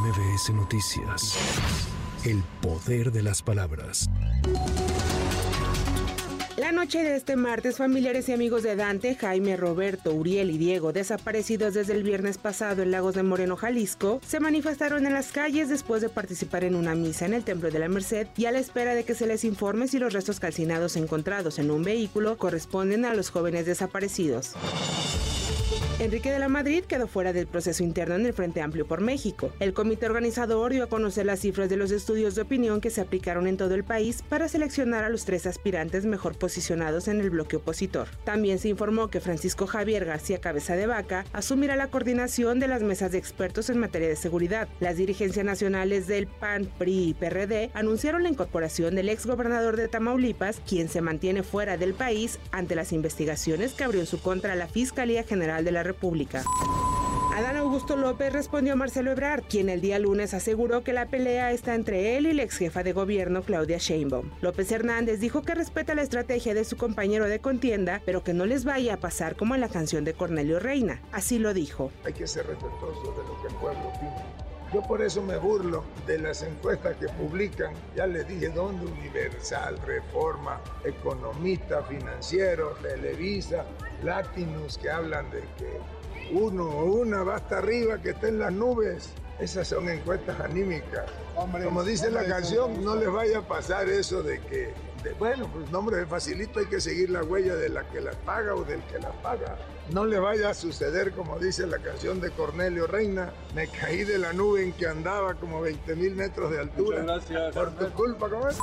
MBS Noticias. El poder de las palabras. La noche de este martes, familiares y amigos de Dante, Jaime, Roberto, Uriel y Diego, desaparecidos desde el viernes pasado en Lagos de Moreno, Jalisco, se manifestaron en las calles después de participar en una misa en el Templo de la Merced y a la espera de que se les informe si los restos calcinados encontrados en un vehículo corresponden a los jóvenes desaparecidos. Enrique de la Madrid quedó fuera del proceso interno en el Frente Amplio por México. El comité organizador dio a conocer las cifras de los estudios de opinión que se aplicaron en todo el país para seleccionar a los tres aspirantes mejor posicionados en el bloque opositor. También se informó que Francisco Javier García Cabeza de Vaca asumirá la coordinación de las mesas de expertos en materia de seguridad. Las dirigencias nacionales del PAN, PRI y PRD anunciaron la incorporación del ex gobernador de Tamaulipas, quien se mantiene fuera del país ante las investigaciones que abrió en su contra la Fiscalía General de la Adán Augusto López respondió a Marcelo Ebrard, quien el día lunes aseguró que la pelea está entre él y la ex jefa de gobierno Claudia Sheinbaum. López Hernández dijo que respeta la estrategia de su compañero de contienda, pero que no les vaya a pasar como en la canción de Cornelio Reina. Así lo dijo. Hay que ser respetuoso de lo que el pueblo opina. Yo por eso me burlo de las encuestas que publican. Ya les dije dónde Universal, Reforma, Economista, Financiero, Televisa, Latinus, que hablan de que uno o una va hasta arriba, que está en las nubes. Esas son encuestas anímicas. Como dice la canción, no les vaya a pasar eso de que, bueno, pues nombre de facilito hay que seguir la huella de la que las paga o del que las paga. No le vaya a suceder como dice la canción de Cornelio Reina, me caí de la nube en que andaba como 20 mil metros de altura. gracias. Por tu culpa, ¿cómo es?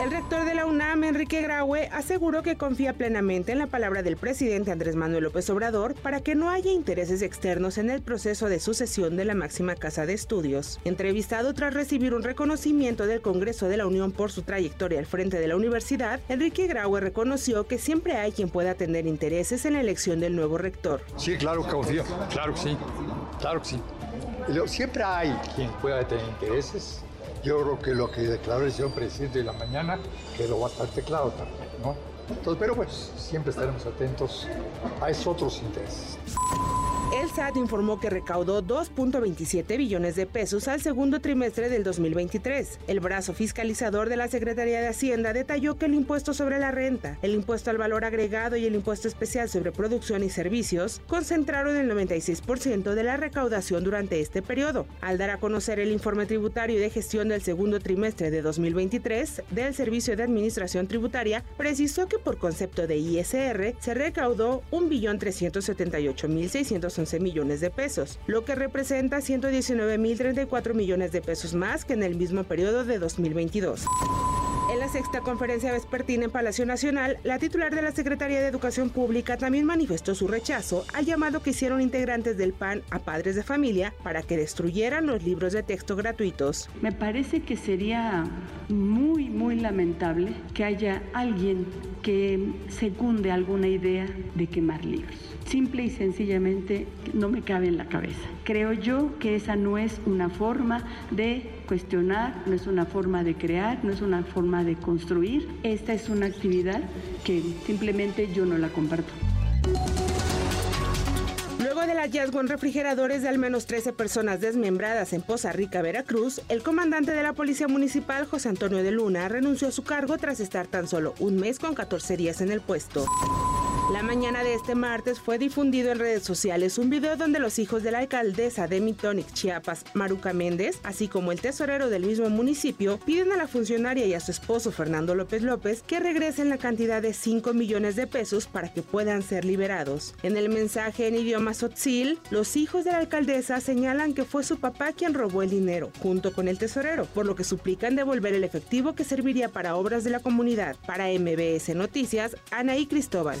El rector de la UNAM, Enrique Graue, aseguró que confía plenamente en la palabra del presidente Andrés Manuel López Obrador para que no haya intereses externos en el proceso de sucesión de la máxima casa de estudios. Entrevistado tras recibir un reconocimiento del Congreso de la Unión por su trayectoria al frente de la universidad, Enrique Graue reconoció que siempre hay quien pueda tener intereses en la elección del nuevo rector. Sí, claro que confío. Claro que sí. Claro que sí. Siempre hay quien pueda tener intereses. Yo creo que lo que declaró el señor presidente de la mañana quedó bastante claro también, ¿no? Entonces, pero pues siempre estaremos atentos a esos otros intereses. El SAT informó que recaudó 2.27 billones de pesos al segundo trimestre del 2023. El brazo fiscalizador de la Secretaría de Hacienda detalló que el impuesto sobre la renta, el impuesto al valor agregado y el impuesto especial sobre producción y servicios concentraron el 96% de la recaudación durante este periodo. Al dar a conocer el informe tributario de gestión del segundo trimestre de 2023 del Servicio de Administración Tributaria, precisó que por concepto de ISR se recaudó 1.378.611 millones de pesos, lo que representa 119.034 millones de pesos más que en el mismo periodo de 2022. La sexta conferencia vespertina en Palacio Nacional, la titular de la Secretaría de Educación Pública también manifestó su rechazo al llamado que hicieron integrantes del PAN a padres de familia para que destruyeran los libros de texto gratuitos. Me parece que sería muy, muy lamentable que haya alguien que secunde alguna idea de quemar libros. Simple y sencillamente no me cabe en la cabeza. Creo yo que esa no es una forma de cuestionar, no es una forma de crear, no es una forma construir. Esta es una actividad que simplemente yo no la comparto. Luego del hallazgo en refrigeradores de al menos 13 personas desmembradas en Poza Rica, Veracruz, el comandante de la Policía Municipal, José Antonio de Luna, renunció a su cargo tras estar tan solo un mes con 14 días en el puesto. La mañana de este martes fue difundido en redes sociales un video donde los hijos de la alcaldesa de Mitonic, Chiapas, Maruca Méndez, así como el tesorero del mismo municipio, piden a la funcionaria y a su esposo Fernando López López que regresen la cantidad de 5 millones de pesos para que puedan ser liberados. En el mensaje en idioma sotzil, los hijos de la alcaldesa señalan que fue su papá quien robó el dinero, junto con el tesorero, por lo que suplican devolver el efectivo que serviría para obras de la comunidad. Para MBS Noticias, Anaí Cristóbal.